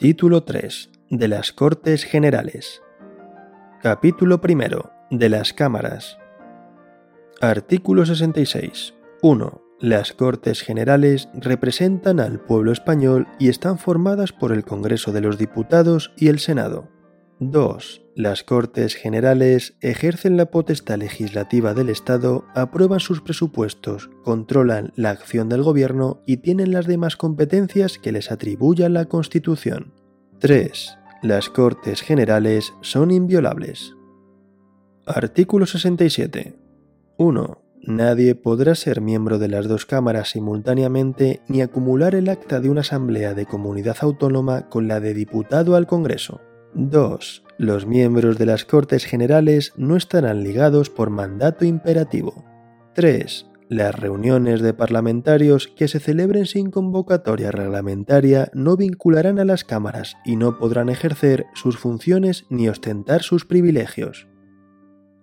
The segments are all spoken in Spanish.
Título 3. De las Cortes Generales. Capítulo primero. De las Cámaras. Artículo 66. 1. Las Cortes Generales representan al pueblo español y están formadas por el Congreso de los Diputados y el Senado. 2. Las Cortes Generales ejercen la potestad legislativa del Estado, aprueban sus presupuestos, controlan la acción del Gobierno y tienen las demás competencias que les atribuya la Constitución. 3. Las Cortes Generales son inviolables. Artículo 67. 1. Nadie podrá ser miembro de las dos cámaras simultáneamente ni acumular el acta de una asamblea de comunidad autónoma con la de diputado al Congreso. 2. Los miembros de las Cortes Generales no estarán ligados por mandato imperativo. 3. Las reuniones de parlamentarios que se celebren sin convocatoria reglamentaria no vincularán a las cámaras y no podrán ejercer sus funciones ni ostentar sus privilegios.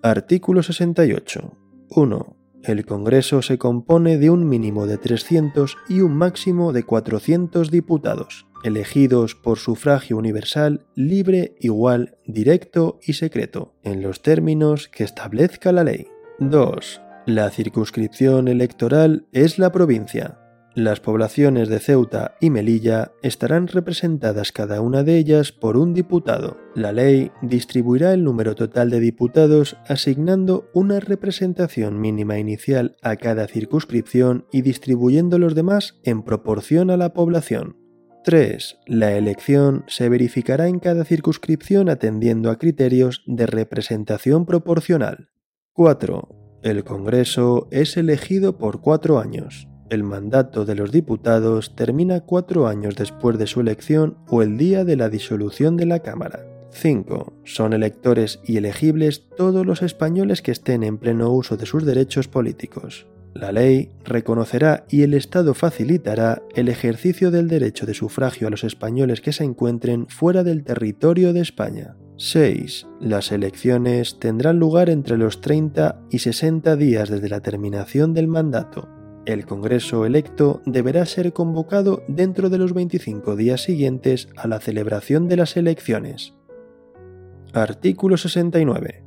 Artículo 68. 1. El Congreso se compone de un mínimo de 300 y un máximo de 400 diputados elegidos por sufragio universal, libre, igual, directo y secreto, en los términos que establezca la ley. 2. La circunscripción electoral es la provincia. Las poblaciones de Ceuta y Melilla estarán representadas cada una de ellas por un diputado. La ley distribuirá el número total de diputados asignando una representación mínima inicial a cada circunscripción y distribuyendo los demás en proporción a la población. 3. La elección se verificará en cada circunscripción atendiendo a criterios de representación proporcional. 4. El Congreso es elegido por cuatro años. El mandato de los diputados termina cuatro años después de su elección o el día de la disolución de la Cámara. 5. Son electores y elegibles todos los españoles que estén en pleno uso de sus derechos políticos. La ley reconocerá y el Estado facilitará el ejercicio del derecho de sufragio a los españoles que se encuentren fuera del territorio de España. 6. Las elecciones tendrán lugar entre los 30 y 60 días desde la terminación del mandato. El Congreso electo deberá ser convocado dentro de los 25 días siguientes a la celebración de las elecciones. Artículo 69.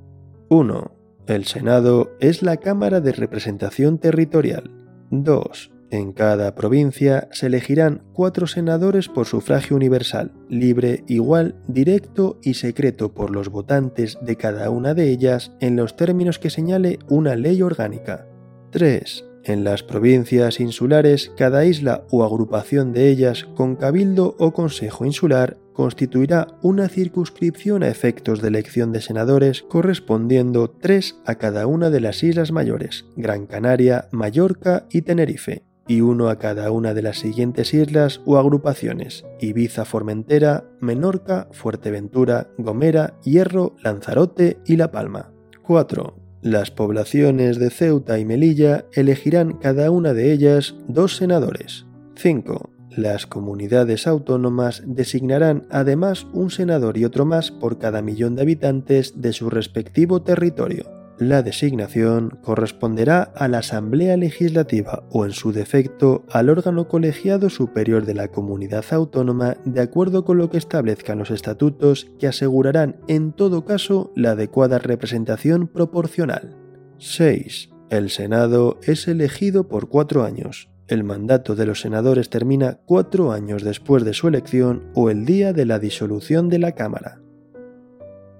1. El Senado es la Cámara de Representación Territorial. 2. En cada provincia se elegirán cuatro senadores por sufragio universal, libre, igual, directo y secreto por los votantes de cada una de ellas en los términos que señale una ley orgánica. 3. En las provincias insulares, cada isla o agrupación de ellas con cabildo o consejo insular constituirá una circunscripción a efectos de elección de senadores correspondiendo tres a cada una de las islas mayores, Gran Canaria, Mallorca y Tenerife, y uno a cada una de las siguientes islas o agrupaciones, Ibiza, Formentera, Menorca, Fuerteventura, Gomera, Hierro, Lanzarote y La Palma. 4. Las poblaciones de Ceuta y Melilla elegirán cada una de ellas dos senadores. 5. Las comunidades autónomas designarán además un senador y otro más por cada millón de habitantes de su respectivo territorio. La designación corresponderá a la Asamblea Legislativa o en su defecto al órgano colegiado superior de la comunidad autónoma de acuerdo con lo que establezcan los estatutos que asegurarán en todo caso la adecuada representación proporcional. 6. El Senado es elegido por cuatro años, el mandato de los senadores termina cuatro años después de su elección o el día de la disolución de la Cámara.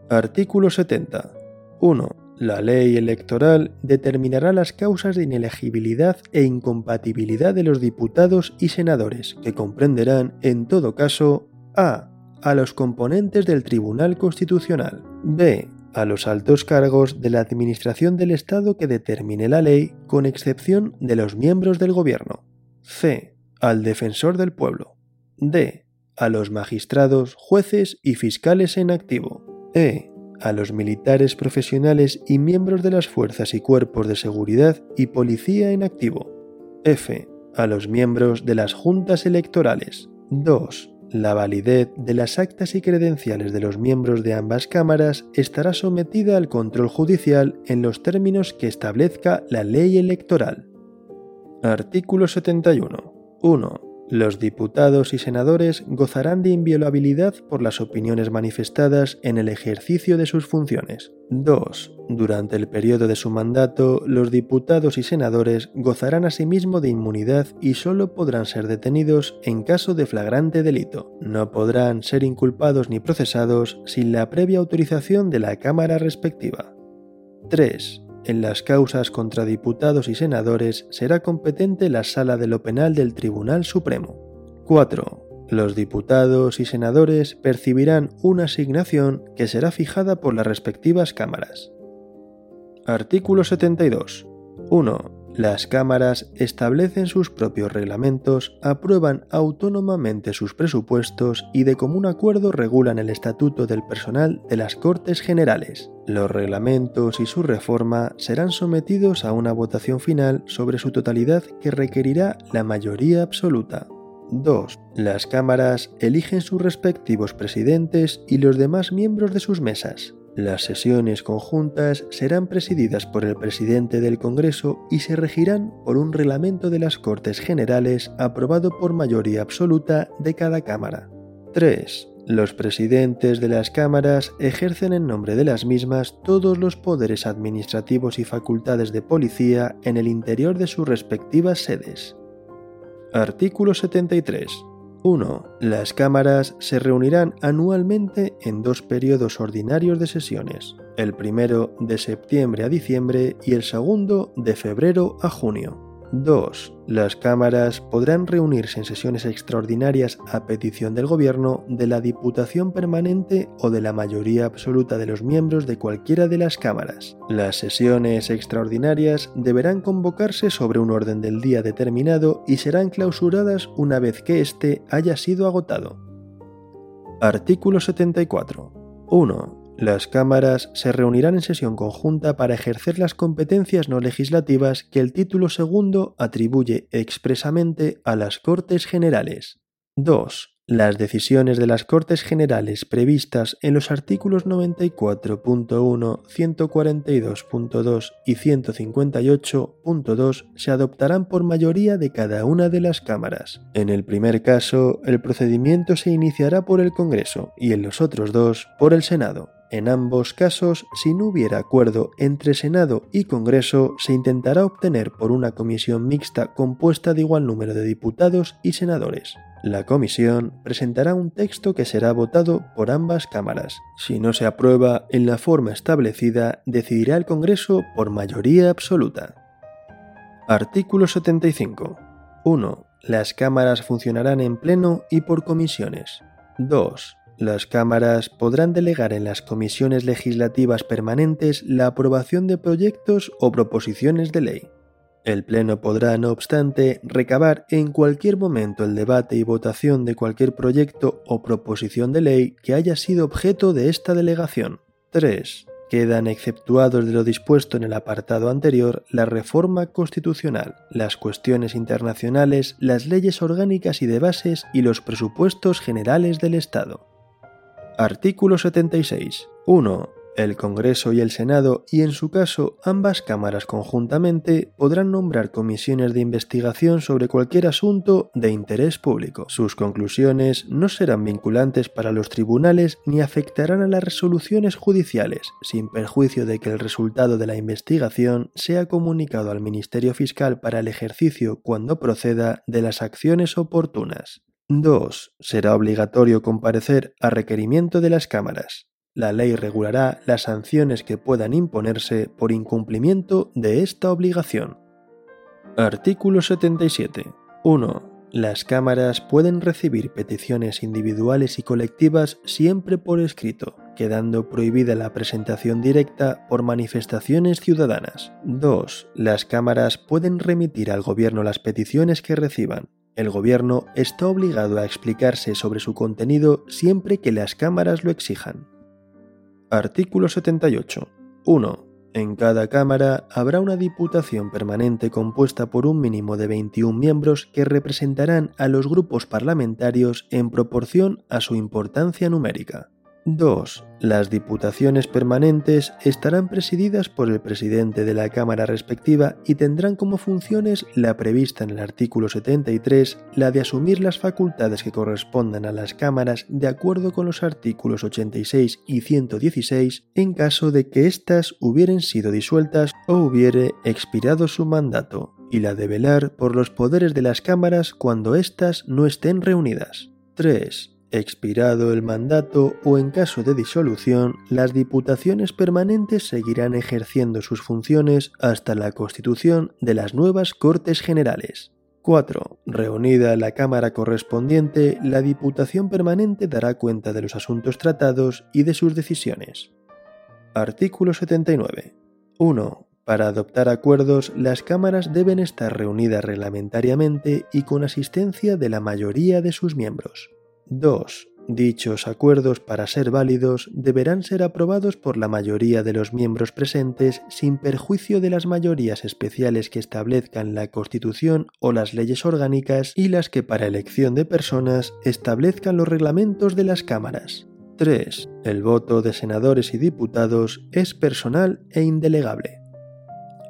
Artículo 70. 1. La ley electoral determinará las causas de inelegibilidad e incompatibilidad de los diputados y senadores, que comprenderán, en todo caso, a. a los componentes del Tribunal Constitucional, b. a los altos cargos de la Administración del Estado que determine la ley, con excepción de los miembros del Gobierno. C. Al defensor del pueblo. D. A los magistrados, jueces y fiscales en activo. E. A los militares profesionales y miembros de las fuerzas y cuerpos de seguridad y policía en activo. F. A los miembros de las juntas electorales. 2. La validez de las actas y credenciales de los miembros de ambas cámaras estará sometida al control judicial en los términos que establezca la ley electoral. Artículo 71. 1. Los diputados y senadores gozarán de inviolabilidad por las opiniones manifestadas en el ejercicio de sus funciones. 2. Durante el periodo de su mandato, los diputados y senadores gozarán asimismo de inmunidad y solo podrán ser detenidos en caso de flagrante delito. No podrán ser inculpados ni procesados sin la previa autorización de la Cámara respectiva. 3. En las causas contra diputados y senadores será competente la Sala de lo Penal del Tribunal Supremo. 4. Los diputados y senadores percibirán una asignación que será fijada por las respectivas cámaras. Artículo 72. 1. Las cámaras establecen sus propios reglamentos, aprueban autónomamente sus presupuestos y de común acuerdo regulan el estatuto del personal de las Cortes Generales. Los reglamentos y su reforma serán sometidos a una votación final sobre su totalidad que requerirá la mayoría absoluta. 2. Las cámaras eligen sus respectivos presidentes y los demás miembros de sus mesas. Las sesiones conjuntas serán presididas por el presidente del Congreso y se regirán por un reglamento de las Cortes Generales aprobado por mayoría absoluta de cada Cámara. 3. Los presidentes de las cámaras ejercen en nombre de las mismas todos los poderes administrativos y facultades de policía en el interior de sus respectivas sedes. Artículo 73. 1. Las cámaras se reunirán anualmente en dos periodos ordinarios de sesiones, el primero de septiembre a diciembre y el segundo de febrero a junio. 2. Las cámaras podrán reunirse en sesiones extraordinarias a petición del Gobierno, de la Diputación Permanente o de la mayoría absoluta de los miembros de cualquiera de las cámaras. Las sesiones extraordinarias deberán convocarse sobre un orden del día determinado y serán clausuradas una vez que éste haya sido agotado. Artículo 74. 1. Las cámaras se reunirán en sesión conjunta para ejercer las competencias no legislativas que el título segundo atribuye expresamente a las Cortes Generales. 2. Las decisiones de las Cortes Generales previstas en los artículos 94.1, 142.2 y 158.2 se adoptarán por mayoría de cada una de las cámaras. En el primer caso, el procedimiento se iniciará por el Congreso y en los otros dos por el Senado. En ambos casos, si no hubiera acuerdo entre Senado y Congreso, se intentará obtener por una comisión mixta compuesta de igual número de diputados y senadores. La comisión presentará un texto que será votado por ambas cámaras. Si no se aprueba en la forma establecida, decidirá el Congreso por mayoría absoluta. Artículo 75. 1. Las cámaras funcionarán en pleno y por comisiones. 2. Las cámaras podrán delegar en las comisiones legislativas permanentes la aprobación de proyectos o proposiciones de ley. El Pleno podrá, no obstante, recabar en cualquier momento el debate y votación de cualquier proyecto o proposición de ley que haya sido objeto de esta delegación. 3. Quedan exceptuados de lo dispuesto en el apartado anterior la reforma constitucional, las cuestiones internacionales, las leyes orgánicas y de bases y los presupuestos generales del Estado. Artículo 76. 1. El Congreso y el Senado, y en su caso ambas cámaras conjuntamente, podrán nombrar comisiones de investigación sobre cualquier asunto de interés público. Sus conclusiones no serán vinculantes para los tribunales ni afectarán a las resoluciones judiciales, sin perjuicio de que el resultado de la investigación sea comunicado al Ministerio Fiscal para el ejercicio, cuando proceda, de las acciones oportunas. 2. Será obligatorio comparecer a requerimiento de las cámaras. La ley regulará las sanciones que puedan imponerse por incumplimiento de esta obligación. Artículo 77. 1. Las cámaras pueden recibir peticiones individuales y colectivas siempre por escrito, quedando prohibida la presentación directa por manifestaciones ciudadanas. 2. Las cámaras pueden remitir al Gobierno las peticiones que reciban, el gobierno está obligado a explicarse sobre su contenido siempre que las cámaras lo exijan. Artículo 78. 1. En cada Cámara habrá una Diputación permanente compuesta por un mínimo de 21 miembros que representarán a los grupos parlamentarios en proporción a su importancia numérica. 2. Las diputaciones permanentes estarán presididas por el presidente de la Cámara respectiva y tendrán como funciones la prevista en el artículo 73, la de asumir las facultades que correspondan a las cámaras de acuerdo con los artículos 86 y 116 en caso de que éstas hubieran sido disueltas o hubiere expirado su mandato, y la de velar por los poderes de las cámaras cuando éstas no estén reunidas. 3 Expirado el mandato o en caso de disolución, las diputaciones permanentes seguirán ejerciendo sus funciones hasta la constitución de las nuevas Cortes Generales. 4. Reunida la Cámara correspondiente, la Diputación Permanente dará cuenta de los asuntos tratados y de sus decisiones. Artículo 79. 1. Para adoptar acuerdos, las cámaras deben estar reunidas reglamentariamente y con asistencia de la mayoría de sus miembros. 2. Dichos acuerdos, para ser válidos, deberán ser aprobados por la mayoría de los miembros presentes sin perjuicio de las mayorías especiales que establezcan la Constitución o las leyes orgánicas y las que para elección de personas establezcan los reglamentos de las cámaras. 3. El voto de senadores y diputados es personal e indelegable.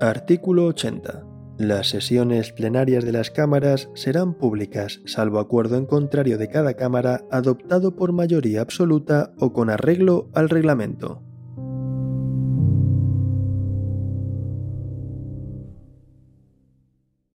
Artículo 80. Las sesiones plenarias de las cámaras serán públicas, salvo acuerdo en contrario de cada cámara adoptado por mayoría absoluta o con arreglo al reglamento.